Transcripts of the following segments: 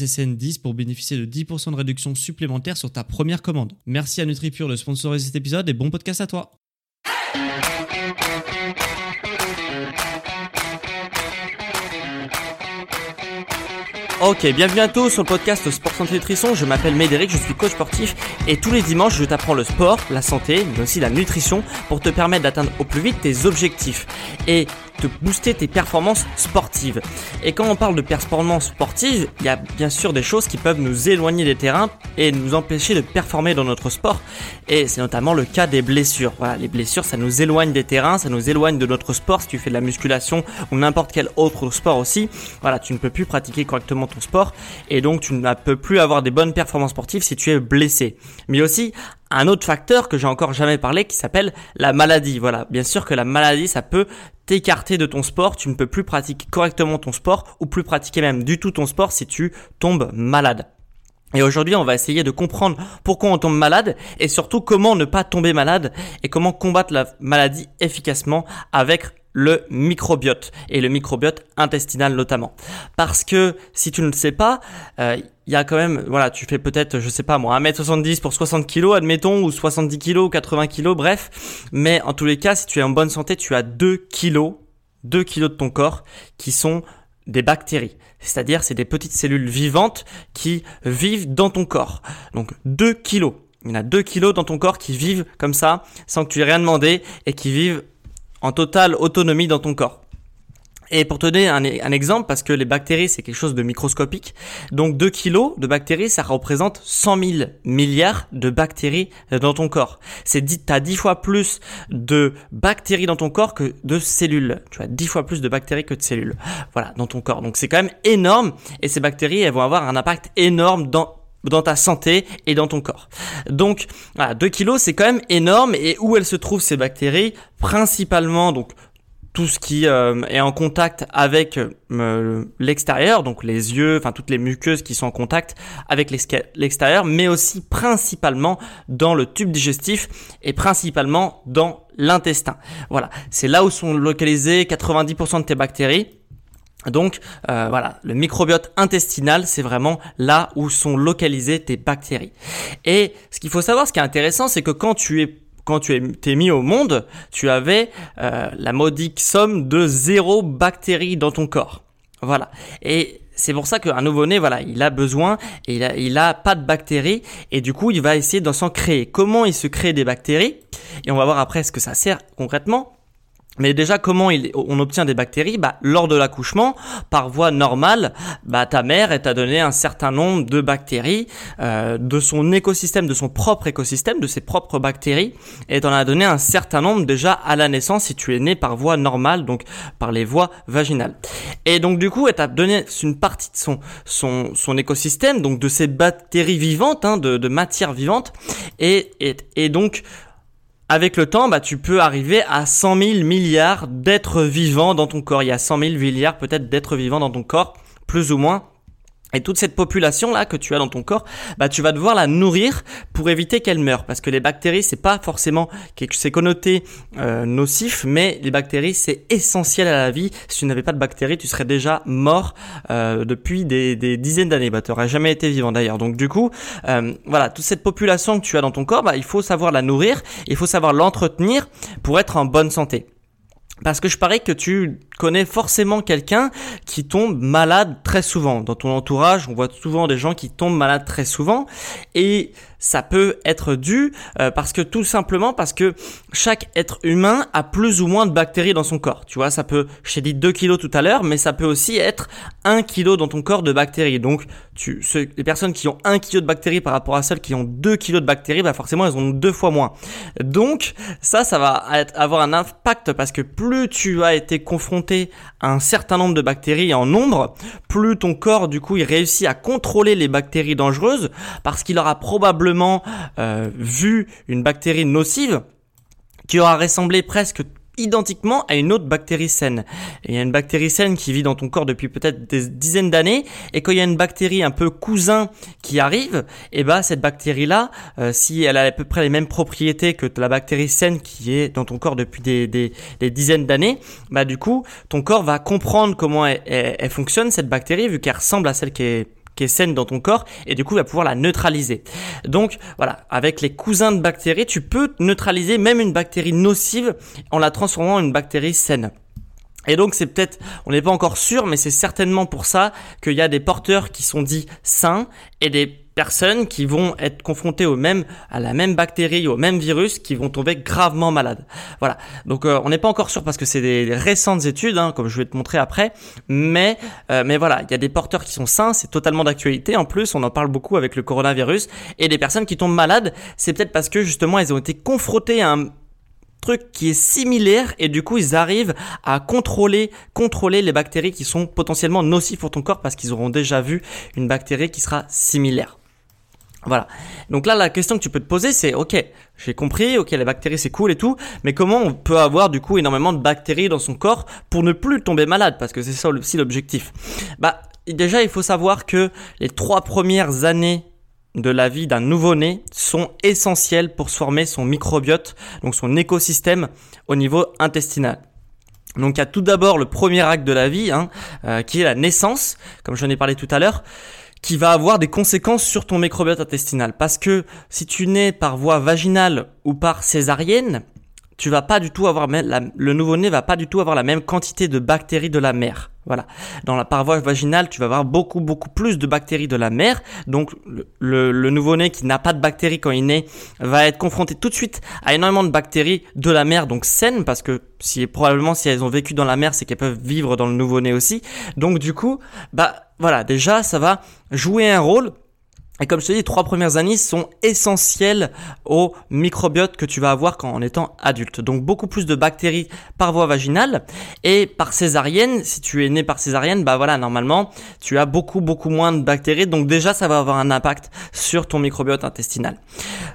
SSN10 pour bénéficier de 10% de réduction supplémentaire sur ta première commande. Merci à NutriPure de sponsoriser cet épisode et bon podcast à toi. Ok, bienvenue à tous sur le podcast Sport Santé Nutrition. Je m'appelle Médéric, je suis coach sportif et tous les dimanches je t'apprends le sport, la santé, mais aussi la nutrition pour te permettre d'atteindre au plus vite tes objectifs et te booster tes performances sportives. Et quand on parle de performances sportives, il y a bien sûr des choses qui peuvent nous éloigner des terrains et nous empêcher de performer dans notre sport. Et c'est notamment le cas des blessures. Voilà, les blessures, ça nous éloigne des terrains, ça nous éloigne de notre sport. Si tu fais de la musculation ou n'importe quel autre sport aussi, voilà, tu ne peux plus pratiquer correctement ton sport et donc tu ne peux plus avoir des bonnes performances sportives si tu es blessé. Mais aussi un autre facteur que j'ai encore jamais parlé qui s'appelle la maladie. Voilà, bien sûr que la maladie, ça peut t'écarter de ton sport, tu ne peux plus pratiquer correctement ton sport ou plus pratiquer même du tout ton sport si tu tombes malade. Et aujourd'hui, on va essayer de comprendre pourquoi on tombe malade et surtout comment ne pas tomber malade et comment combattre la maladie efficacement avec le microbiote et le microbiote intestinal notamment. Parce que si tu ne le sais pas, euh, il y a quand même, voilà, tu fais peut-être, je sais pas moi, 1m70 pour 60 kg, admettons, ou 70 kg, ou 80 kg, bref. Mais en tous les cas, si tu es en bonne santé, tu as 2 kg, 2 kg de ton corps qui sont des bactéries. C'est-à-dire, c'est des petites cellules vivantes qui vivent dans ton corps. Donc, 2 kilos. Il y en a 2 kilos dans ton corps qui vivent comme ça, sans que tu aies rien demandé, et qui vivent en totale autonomie dans ton corps. Et pour te donner un, exemple, parce que les bactéries, c'est quelque chose de microscopique, donc 2 kilos de bactéries, ça représente 100 000 milliards de bactéries dans ton corps. C'est dit, as 10 fois plus de bactéries dans ton corps que de cellules. Tu as 10 fois plus de bactéries que de cellules. Voilà, dans ton corps. Donc c'est quand même énorme, et ces bactéries, elles vont avoir un impact énorme dans dans ta santé et dans ton corps. Donc, voilà, 2 kilos, c'est quand même énorme. Et où elles se trouvent ces bactéries? Principalement, donc tout ce qui euh, est en contact avec euh, l'extérieur, donc les yeux, enfin toutes les muqueuses qui sont en contact avec l'extérieur, mais aussi principalement dans le tube digestif et principalement dans l'intestin. Voilà, c'est là où sont localisées 90% de tes bactéries. Donc euh, voilà, le microbiote intestinal, c'est vraiment là où sont localisées tes bactéries. Et ce qu'il faut savoir, ce qui est intéressant, c'est que quand tu es quand tu t'es mis au monde, tu avais euh, la modique somme de zéro bactéries dans ton corps. Voilà. Et c'est pour ça qu'un nouveau-né, voilà, il a besoin il a, il a pas de bactéries et du coup, il va essayer de s'en créer. Comment il se crée des bactéries? Et on va voir après ce que ça sert concrètement. Mais déjà, comment on obtient des bactéries? Bah, Lors de l'accouchement, par voie normale, bah, ta mère t'a donné un certain nombre de bactéries euh, de son écosystème, de son propre écosystème, de ses propres bactéries, et t'en a donné un certain nombre déjà à la naissance si tu es né par voie normale, donc par les voies vaginales. Et donc du coup, elle t'a donné une partie de son, son, son écosystème, donc de ces bactéries vivantes, hein, de, de matière vivante, et, et donc avec le temps, bah, tu peux arriver à 100 000 milliards d'êtres vivants dans ton corps. Il y a 100 000 milliards peut-être d'êtres vivants dans ton corps, plus ou moins. Et toute cette population là que tu as dans ton corps, bah tu vas devoir la nourrir pour éviter qu'elle meure parce que les bactéries c'est pas forcément quelque c'est connoté euh, nocif, mais les bactéries c'est essentiel à la vie. Si tu n'avais pas de bactéries, tu serais déjà mort euh, depuis des, dizaines d'années. Bah tu n'aurais jamais été vivant d'ailleurs. Donc du coup, euh, voilà toute cette population que tu as dans ton corps, bah il faut savoir la nourrir, il faut savoir l'entretenir pour être en bonne santé. Parce que je parie que tu connais forcément quelqu'un qui tombe malade très souvent. Dans ton entourage, on voit souvent des gens qui tombent malades très souvent et ça peut être dû euh, parce que tout simplement parce que chaque être humain a plus ou moins de bactéries dans son corps. Tu vois, ça peut, je t'ai dit 2 kilos tout à l'heure, mais ça peut aussi être 1 kilo dans ton corps de bactéries. Donc, les personnes qui ont 1 kilo de bactéries par rapport à celles qui ont 2 kilos de bactéries, bah forcément, elles ont deux fois moins. Donc, ça, ça va avoir un impact parce que plus tu as été confronté un certain nombre de bactéries en nombre, plus ton corps, du coup, il réussit à contrôler les bactéries dangereuses parce qu'il aura probablement euh, vu une bactérie nocive qui aura ressemblé presque identiquement à une autre bactérie saine. il y a une bactérie saine qui vit dans ton corps depuis peut-être des dizaines d'années, et quand il y a une bactérie un peu cousin qui arrive, et eh ben cette bactérie-là, euh, si elle a à peu près les mêmes propriétés que la bactérie saine qui est dans ton corps depuis des, des, dizaines d'années, bah du coup ton corps va comprendre comment elle fonctionne cette bactérie vu qu'elle ressemble à celle qui est saine dans ton corps et du coup va pouvoir la neutraliser. Donc voilà, avec les cousins de bactéries, tu peux neutraliser même une bactérie nocive en la transformant en une bactérie saine. Et donc c'est peut-être, on n'est pas encore sûr, mais c'est certainement pour ça qu'il y a des porteurs qui sont dits sains et des personnes qui vont être confrontées au même, à la même bactérie, au même virus, qui vont tomber gravement malades. Voilà. Donc euh, on n'est pas encore sûr parce que c'est des, récentes études, hein, comme je vais te montrer après. Mais euh, mais voilà, il y a des porteurs qui sont sains, c'est totalement d'actualité. En plus, on en parle beaucoup avec le coronavirus et des personnes qui tombent malades, c'est peut-être parce que justement elles ont été confrontées à un truc qui est similaire et du coup ils arrivent à contrôler contrôler les bactéries qui sont potentiellement nocives pour ton corps parce qu'ils auront déjà vu une bactérie qui sera similaire. Voilà. Donc là, la question que tu peux te poser, c'est, ok, j'ai compris, ok, les bactéries c'est cool et tout, mais comment on peut avoir du coup énormément de bactéries dans son corps pour ne plus tomber malade? Parce que c'est ça aussi l'objectif. Bah, déjà, il faut savoir que les trois premières années de la vie d'un nouveau-né sont essentielles pour se former son microbiote, donc son écosystème au niveau intestinal. Donc il y a tout d'abord le premier acte de la vie, hein, euh, qui est la naissance, comme j'en ai parlé tout à l'heure qui va avoir des conséquences sur ton microbiote intestinal. Parce que si tu nais par voie vaginale ou par césarienne, tu vas pas du tout avoir le nouveau-né va pas du tout avoir la même quantité de bactéries de la mère. Voilà. Dans la par voie vaginale, tu vas avoir beaucoup beaucoup plus de bactéries de la mère. Donc le, nouveau-né qui n'a pas de bactéries quand il naît va être confronté tout de suite à énormément de bactéries de la mère, donc saines parce que si probablement si elles ont vécu dans la mer, c'est qu'elles peuvent vivre dans le nouveau-né aussi. Donc du coup, bah voilà, déjà ça va jouer un rôle et comme je te dis, trois premières années sont essentielles au microbiote que tu vas avoir quand en étant adulte. Donc beaucoup plus de bactéries par voie vaginale et par césarienne. Si tu es né par césarienne, bah voilà, normalement, tu as beaucoup beaucoup moins de bactéries. Donc déjà, ça va avoir un impact sur ton microbiote intestinal.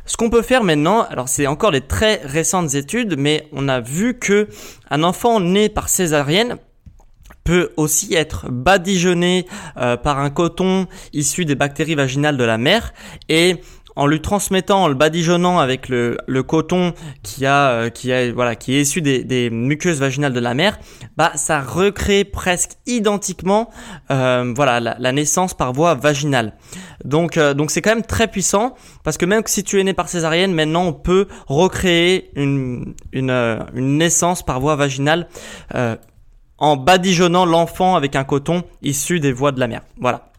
Ce qu'on peut faire maintenant, alors c'est encore des très récentes études, mais on a vu que un enfant né par césarienne peut aussi être badigeonné euh, par un coton issu des bactéries vaginales de la mère et en lui transmettant, en le badigeonnant avec le, le coton qui a, euh, qui a, voilà, qui est issu des, des, muqueuses vaginales de la mère, bah ça recrée presque identiquement, euh, voilà, la, naissance par voie vaginale. Donc, donc c'est quand même très puissant parce que même si tu es né par césarienne, maintenant on peut recréer une, une, une naissance par voie vaginale en badigeonnant l'enfant avec un coton issu des voies de la mer. Voilà.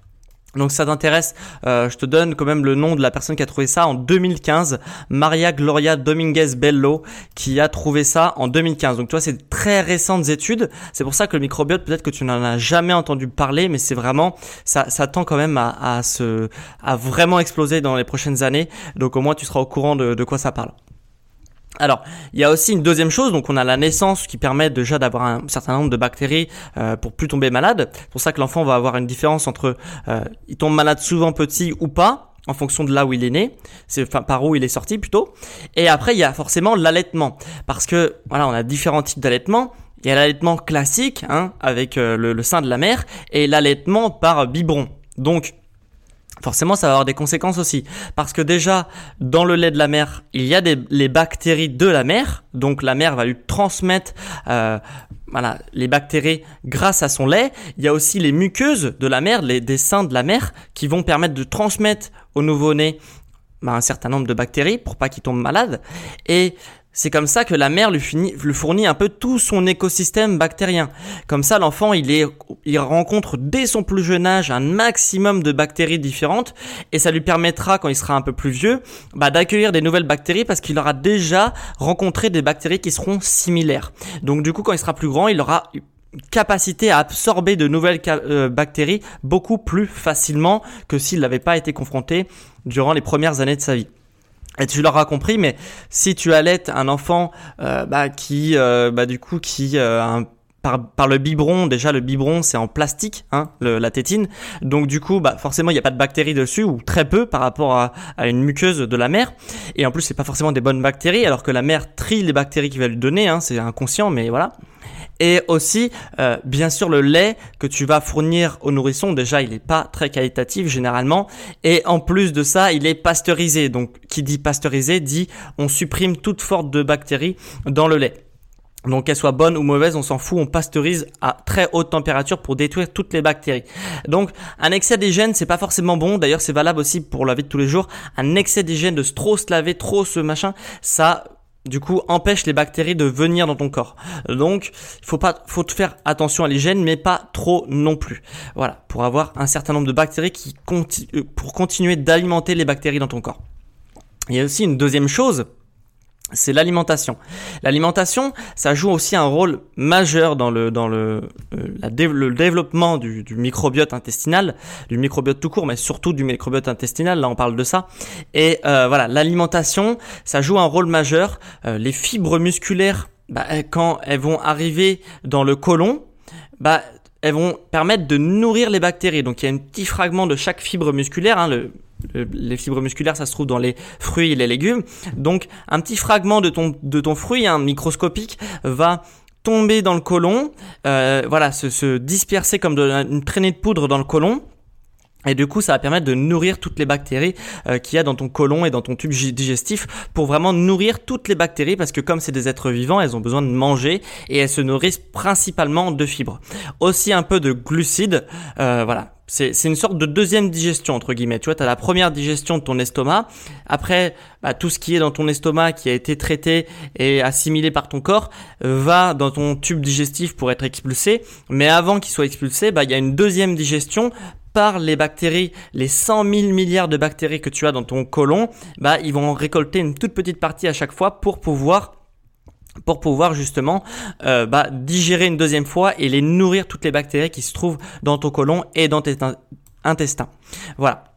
Donc ça t'intéresse, euh, je te donne quand même le nom de la personne qui a trouvé ça en 2015, Maria Gloria Dominguez Bello, qui a trouvé ça en 2015. Donc toi, c'est très récentes études. C'est pour ça que le microbiote, peut-être que tu n'en as jamais entendu parler, mais c'est vraiment, ça, ça tend quand même à, à, se, à vraiment exploser dans les prochaines années. Donc au moins, tu seras au courant de, de quoi ça parle. Alors, il y a aussi une deuxième chose, donc on a la naissance qui permet déjà d'avoir un certain nombre de bactéries euh, pour plus tomber malade. C'est pour ça que l'enfant va avoir une différence entre euh, il tombe malade souvent petit ou pas, en fonction de là où il est né, c'est enfin par où il est sorti plutôt. Et après, il y a forcément l'allaitement, parce que voilà, on a différents types d'allaitement. Il y a l'allaitement classique, hein, avec euh, le, le sein de la mère, et l'allaitement par biberon. Donc forcément ça va avoir des conséquences aussi. Parce que déjà, dans le lait de la mère, il y a des, les bactéries de la mère, donc la mère va lui transmettre euh, voilà, les bactéries grâce à son lait. Il y a aussi les muqueuses de la mère, les, des seins de la mère, qui vont permettre de transmettre au nouveau-né bah, un certain nombre de bactéries pour pas qu'il tombe malade. Et c'est comme ça que la mère lui, fournit un peu tout son écosystème bactérien. Comme ça, l'enfant, il, rencontre dès son plus jeune âge un maximum de bactéries différentes et ça lui permettra, quand il sera un peu plus vieux, bah, d'accueillir des nouvelles bactéries parce qu'il aura déjà rencontré des bactéries qui seront similaires. Donc du coup, quand il sera plus grand, il aura capacité à absorber de nouvelles euh, bactéries beaucoup plus facilement que s'il n'avait pas été confronté durant les premières années de sa vie. Et tu l'auras compris, mais si tu allaites un enfant euh, bah, qui, euh, bah, du coup, qui euh, par, par, le biberon, déjà le biberon c'est en plastique, hein, la tétine, donc du coup, bah, forcément il n'y a pas de bactéries dessus ou très peu par rapport à, à, une muqueuse de la mère. Et en plus c'est pas forcément des bonnes bactéries, alors que la mère trie les bactéries qu'il va lui donner, hein, c'est inconscient, mais voilà. Et aussi, euh, bien sûr, le lait que tu vas fournir aux nourrissons, déjà, il n'est pas très qualitatif généralement. Et en plus de ça, il est pasteurisé. Donc, qui dit pasteurisé dit on supprime toute forme de bactéries dans le lait. Donc qu'elle soit bonne ou mauvaise, on s'en fout, on pasteurise à très haute température pour détruire toutes les bactéries. Donc un excès d'hygiène, c'est pas forcément bon. D'ailleurs, c'est valable aussi pour la vie de tous les jours. Un excès d'hygiène de trop se laver, trop ce machin, ça du coup empêche les bactéries de venir dans ton corps. Donc il faut pas faut te faire attention à l'hygiène mais pas trop non plus. Voilà, pour avoir un certain nombre de bactéries qui euh, pour continuer d'alimenter les bactéries dans ton corps. Il y a aussi une deuxième chose, c'est l'alimentation. L'alimentation, ça joue aussi un rôle majeur dans le dans le, euh, le développement du, microbiote intestinal, du microbiote tout court, mais surtout du microbiote intestinal. Là, on parle de ça. Et euh, voilà, l'alimentation, ça joue un rôle majeur. Euh, les fibres musculaires, bah, quand elles vont arriver dans le côlon, bah elles vont permettre de nourrir les bactéries. Donc il y a un petit fragment de chaque fibre musculaire. Hein, le, les fibres musculaires, ça se trouve dans les fruits et les légumes. Donc un petit fragment de ton, de ton fruit, hein, microscopique, va tomber dans le côlon, euh, voilà, se, se disperser comme une traînée de poudre dans le côlon et du coup, ça va permettre de nourrir toutes les bactéries euh, qu'il y a dans ton côlon et dans ton tube digestif pour vraiment nourrir toutes les bactéries parce que comme c'est des êtres vivants, elles ont besoin de manger et elles se nourrissent principalement de fibres. Aussi un peu de glucides, euh, voilà. C'est, une sorte de deuxième digestion entre guillemets. Tu vois, tu as la première digestion de ton estomac. Après, bah, tout ce qui est dans ton estomac qui a été traité et assimilé par ton corps euh, va dans ton tube digestif pour être expulsé. Mais avant qu'il soit expulsé, bah, il y a une deuxième digestion les bactéries, les 100 000 milliards de bactéries que tu as dans ton côlon, bah, ils vont récolter une toute petite partie à chaque fois pour pouvoir pour pouvoir justement euh, bah, digérer une deuxième fois et les nourrir toutes les bactéries qui se trouvent dans ton côlon et dans tes intestins. Voilà.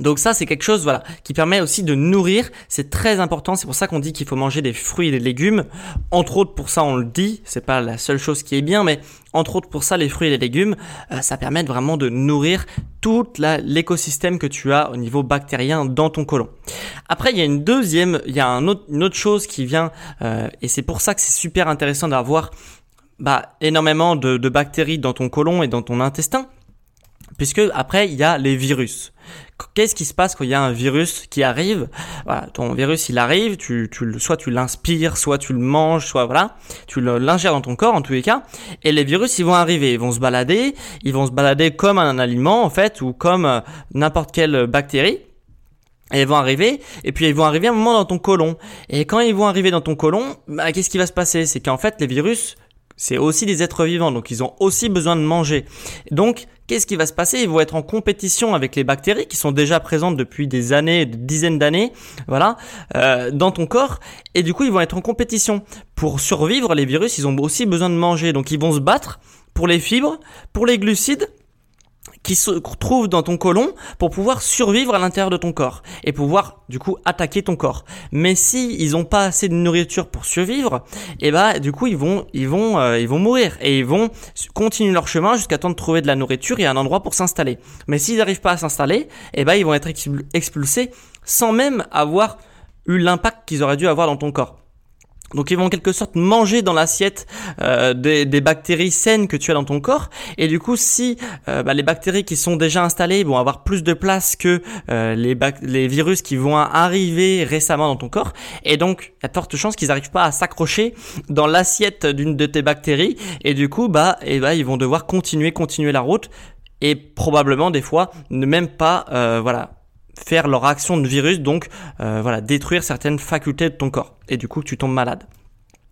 Donc ça, c'est quelque chose, voilà, qui permet aussi de nourrir. C'est très important. C'est pour ça qu'on dit qu'il faut manger des fruits et des légumes. Entre autres, pour ça, on le dit. C'est pas la seule chose qui est bien, mais entre autres pour ça, les fruits et les légumes, euh, ça permet vraiment de nourrir tout l'écosystème que tu as au niveau bactérien dans ton côlon. Après, il y a une deuxième, il y a une autre chose qui vient, euh, et c'est pour ça que c'est super intéressant d'avoir bah, énormément de, de bactéries dans ton côlon et dans ton intestin Puisque après, il y a les virus. Qu'est-ce qui se passe quand il y a un virus qui arrive Voilà, ton virus il arrive, tu, tu soit tu l'inspires, soit tu le manges, soit voilà, tu l'ingères dans ton corps en tous les cas. Et les virus ils vont arriver, ils vont se balader, ils vont se balader comme un aliment en fait ou comme euh, n'importe quelle bactérie. Et ils vont arriver, et puis ils vont arriver un moment dans ton côlon. Et quand ils vont arriver dans ton côlon, bah, qu'est-ce qui va se passer? C'est qu'en fait les virus c'est aussi des êtres vivants, donc ils ont aussi besoin de manger. Donc, qu'est-ce qui va se passer? Ils vont être en compétition avec les bactéries qui sont déjà présentes depuis des années, des dizaines d'années, voilà, euh, dans ton corps. Et du coup, ils vont être en compétition. Pour survivre, les virus, ils ont aussi besoin de manger. Donc, ils vont se battre pour les fibres, pour les glucides qui se trouvent dans ton côlon pour pouvoir survivre à l'intérieur de ton corps et pouvoir du coup attaquer ton corps. Mais si ils ont pas assez de nourriture pour survivre, et eh bah du coup ils vont ils vont euh, ils vont mourir et ils vont continuer leur chemin jusqu'à temps de trouver de la nourriture et un endroit pour s'installer. Mais s'ils n'arrivent pas à s'installer, et eh bah ils vont être expulsés sans même avoir eu l'impact qu'ils auraient dû avoir dans ton corps. Donc ils vont en quelque sorte manger dans l'assiette euh, des, bactéries saines que tu as dans ton corps. Et du coup, si euh, bah, les bactéries qui sont déjà installées vont avoir plus de place que euh, les, virus qui vont arriver récemment dans ton corps, et donc il y a de fortes chances qu'ils n'arrivent pas à s'accrocher dans l'assiette d'une de tes bactéries. Et du coup, bah, et bah, ils vont devoir continuer, continuer la route, et probablement des fois ne même pas, voilà faire leur action de virus, donc euh, voilà, détruire certaines facultés de ton corps. Et du coup, tu tombes malade.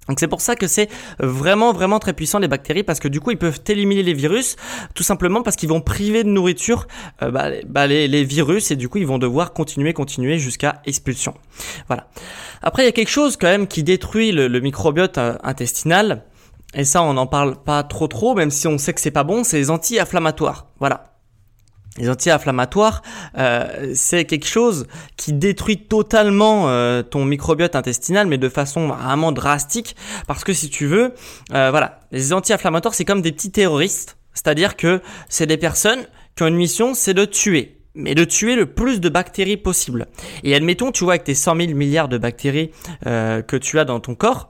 Donc c'est pour ça que c'est vraiment vraiment très puissant les bactéries parce que du coup ils peuvent éliminer les virus tout simplement parce qu'ils vont priver de nourriture euh, bah, bah, les, virus et du coup ils vont devoir continuer continuer jusqu'à expulsion. Voilà. Après il y a quelque chose quand même qui détruit le, le microbiote euh, intestinal et ça on n'en parle pas trop trop même si on sait que c'est pas bon, c'est les anti-inflammatoires. Voilà. Les anti-inflammatoires, euh, c'est quelque chose qui détruit totalement euh, ton microbiote intestinal, mais de façon vraiment drastique, parce que si tu veux, euh, voilà, les anti-inflammatoires, c'est comme des petits terroristes, c'est-à-dire que c'est des personnes qui ont une mission, c'est de tuer. Mais de tuer le plus de bactéries possible. Et admettons, tu vois, avec tes 100 000 milliards de bactéries que tu as dans ton corps,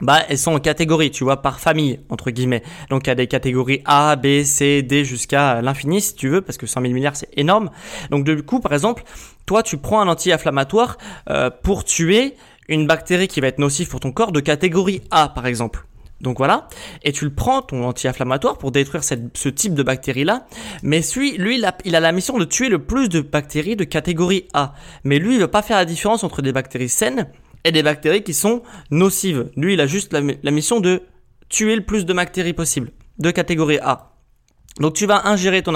bah, elles sont en catégorie, tu vois, par famille, entre guillemets. Donc, il y a des catégories A, B, C, D jusqu'à l'infini, si tu veux, parce que 100 000 milliards, c'est énorme. Donc, du coup, par exemple, toi, tu prends un anti-inflammatoire euh, pour tuer une bactérie qui va être nocive pour ton corps de catégorie A, par exemple. Donc voilà, et tu le prends ton anti-inflammatoire pour détruire ce type de bactérie-là, mais lui, lui il, a, il a la mission de tuer le plus de bactéries de catégorie A. Mais lui, il va pas faire la différence entre des bactéries saines et des bactéries qui sont nocives. Lui, il a juste la, la mission de tuer le plus de bactéries possible, de catégorie A. Donc tu vas ingérer ton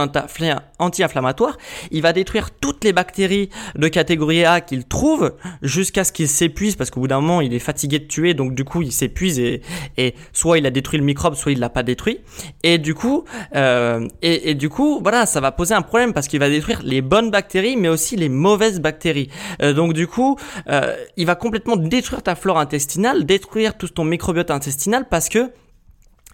anti-inflammatoire, il va détruire toutes les bactéries de catégorie A qu'il trouve jusqu'à ce qu'il s'épuise parce qu'au bout d'un moment il est fatigué de tuer. Donc du coup il s'épuise et, soit il a détruit le microbe soit il l'a pas détruit. Et du coup euh, et, et, du coup voilà ça va poser un problème parce qu'il va détruire les bonnes bactéries mais aussi les mauvaises bactéries. Euh, donc du coup euh, il va complètement détruire ta flore intestinale détruire tout ton microbiote intestinal parce que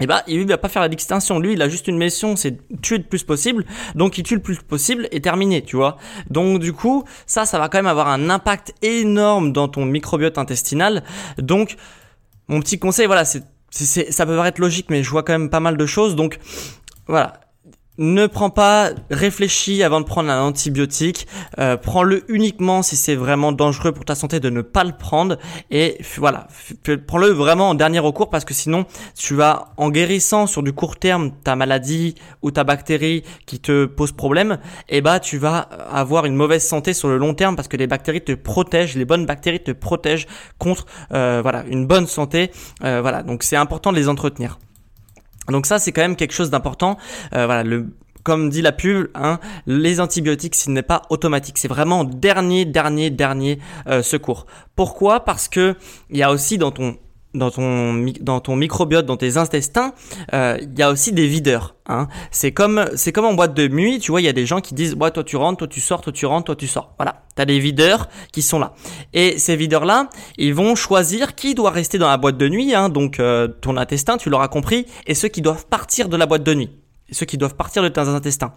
et eh bah, ben, il va pas faire la distinction. Lui, il a juste une mission, c'est tuer le plus possible. Donc, il tue le plus possible et terminé, tu vois. Donc, du coup, ça, ça va quand même avoir un impact énorme dans ton microbiote intestinal. Donc, mon petit conseil, voilà, c'est, ça peut paraître logique, mais je vois quand même pas mal de choses. Donc, voilà, ne prends pas, réfléchis avant de prendre un antibiotique. Euh, prends-le uniquement si c'est vraiment dangereux pour ta santé de ne pas le prendre. Et voilà, prends-le vraiment en dernier recours parce que sinon, tu vas en guérissant sur du court terme ta maladie ou ta bactérie qui te pose problème, et eh bah tu vas avoir une mauvaise santé sur le long terme parce que les bactéries te protègent, les bonnes bactéries te protègent contre euh, voilà une bonne santé. Euh, voilà, donc c'est important de les entretenir. Donc ça, c'est quand même quelque chose d'important. Euh, voilà, comme dit la pub, hein, les antibiotiques, ce n'est pas automatique. C'est vraiment dernier, dernier, dernier euh, secours. Pourquoi? Parce que il y a aussi dans ton dans ton dans ton microbiote, dans tes intestins, euh, il y a aussi des videurs. Hein. C'est comme c'est comme en boîte de nuit, tu vois, il y a des gens qui disent, ouais, toi tu rentres, toi tu sors, toi tu rentres, toi tu sors. Voilà, t'as des videurs qui sont là. Et ces videurs là, ils vont choisir qui doit rester dans la boîte de nuit. Hein, donc euh, ton intestin, tu l'auras compris, et ceux qui doivent partir de la boîte de nuit, ceux qui doivent partir de tes intestins.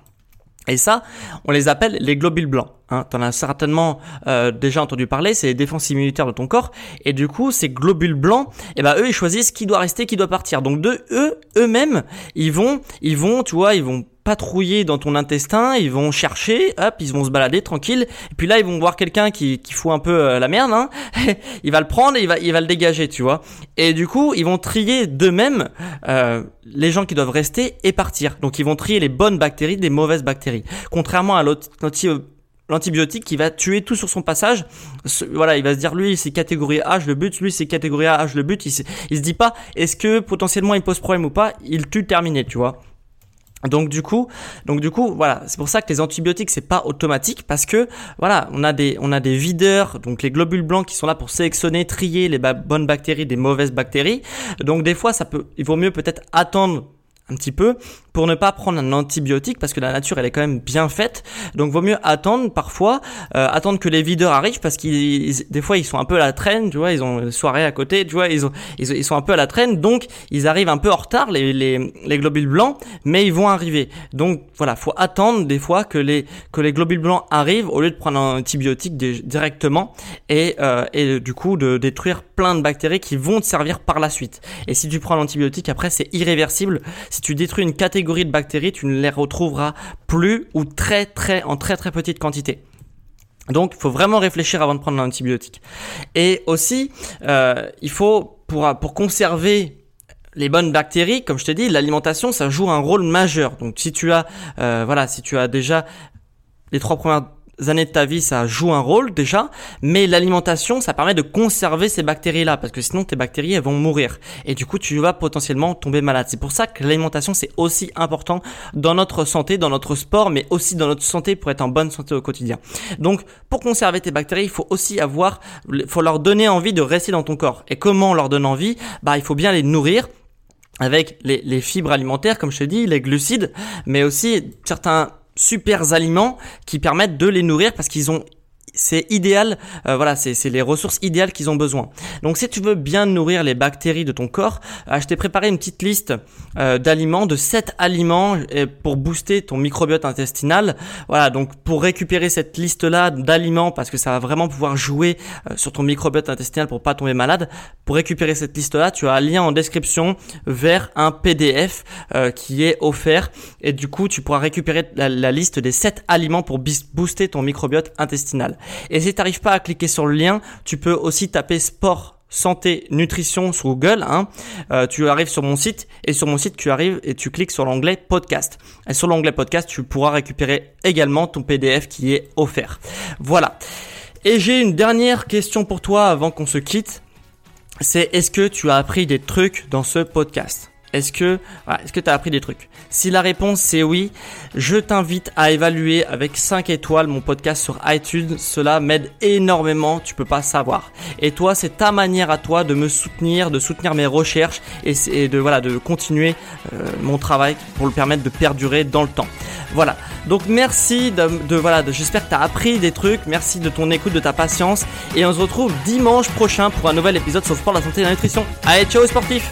Et ça, on les appelle les globules blancs. Hein. Tu as certainement euh, déjà entendu parler, c'est les défenses immunitaires de ton corps. Et du coup, ces globules blancs, eh ben eux, ils choisissent qui doit rester, qui doit partir. Donc de eux, eux-mêmes, ils vont, ils vont, tu vois, ils vont patrouiller dans ton intestin, ils vont chercher, hop, ils vont se balader tranquille. Et puis là, ils vont voir quelqu'un qui, qui fout un peu euh, la merde, hein. il va le prendre et il va, il va le dégager, tu vois. Et du coup, ils vont trier d'eux-mêmes euh, les gens qui doivent rester et partir. Donc, ils vont trier les bonnes bactéries des mauvaises bactéries. Contrairement à l'autre l'antibiotique qui va tuer tout sur son passage. Voilà, il va se dire lui c'est catégorie A, je le bute, lui c'est catégorie A, je le bute. Il se, il se dit pas est-ce que potentiellement il pose problème ou pas, il tue terminé, tu vois. Donc du coup, donc du coup, voilà, c'est pour ça que les antibiotiques c'est pas automatique parce que voilà, on a des on a des videurs, donc les globules blancs qui sont là pour sélectionner, trier les bonnes bactéries des mauvaises bactéries. Donc des fois, ça peut, il vaut mieux peut-être attendre un petit peu pour ne pas prendre un antibiotique parce que la nature elle est quand même bien faite. Donc vaut mieux attendre parfois euh, attendre que les videurs arrivent parce qu'ils des fois ils sont un peu à la traîne tu vois ils ont une soirée à côté tu vois ils ils, sont un peu à la traîne. Donc ils arrivent un peu en retard les, les, les globules blancs mais ils vont arriver. Donc voilà faut attendre des fois que les que les globules blancs arrivent au lieu de prendre un antibiotique directement et euh, et du coup de détruire plein de bactéries qui vont te servir par la suite. Et si tu prends l'antibiotique après c'est irréversible. Si tu détruis une catégorie de bactéries, tu ne les retrouveras plus ou très très en très très petite quantité. Donc, il faut vraiment réfléchir avant de prendre un antibiotique. Et aussi, euh, il faut pour pour conserver les bonnes bactéries, comme je t'ai dit, l'alimentation, ça joue un rôle majeur. Donc, si tu as, euh, voilà, si tu as déjà les trois premières années de ta vie, ça joue un rôle déjà, mais l'alimentation, ça permet de conserver ces bactéries-là, parce que sinon tes bactéries, elles vont mourir. Et du coup, tu vas potentiellement tomber malade. C'est pour ça que l'alimentation, c'est aussi important dans notre santé, dans notre sport, mais aussi dans notre santé pour être en bonne santé au quotidien. Donc, pour conserver tes bactéries, il faut aussi avoir, faut leur donner envie de rester dans ton corps. Et comment on leur donne envie? Bah, il faut bien les nourrir avec les, les, fibres alimentaires, comme je te dis, les glucides, mais aussi certains super aliments qui permettent de les nourrir parce qu'ils ont c'est idéal, euh, voilà, c'est les ressources idéales qu'ils ont besoin. Donc si tu veux bien nourrir les bactéries de ton corps, euh, je t'ai préparé une petite liste euh, d'aliments, de 7 aliments pour booster ton microbiote intestinal. Voilà, donc pour récupérer cette liste-là d'aliments, parce que ça va vraiment pouvoir jouer sur ton microbiote intestinal pour pas tomber malade, pour récupérer cette liste-là, tu as un lien en description vers un PDF qui est offert. Et du coup, tu pourras récupérer la, liste des 7 aliments pour booster ton microbiote intestinal. Et si tu n'arrives pas à cliquer sur le lien, tu peux aussi taper sport santé nutrition sur Google. Hein. Euh, tu arrives sur mon site et sur mon site tu arrives et tu cliques sur l'onglet podcast. Et sur l'onglet podcast, tu pourras récupérer également ton PDF qui est offert. Voilà. Et j'ai une dernière question pour toi avant qu'on se quitte. C'est est-ce que tu as appris des trucs dans ce podcast? Est-ce que, est-ce tu as appris des trucs? Si la réponse c'est oui, je t'invite à évaluer avec 5 étoiles mon podcast sur iTunes. Cela m'aide énormément, tu peux pas savoir. Et toi, c'est ta manière à toi de me soutenir, de soutenir mes recherches et, de voilà, de continuer euh, mon travail pour le permettre de perdurer dans le temps. Voilà. Donc merci de, de voilà, j'espère que tu as appris des trucs. Merci de ton écoute, de ta patience et on se retrouve dimanche prochain pour un nouvel épisode sur le sport, la santé et la nutrition. Allez, ciao sportifs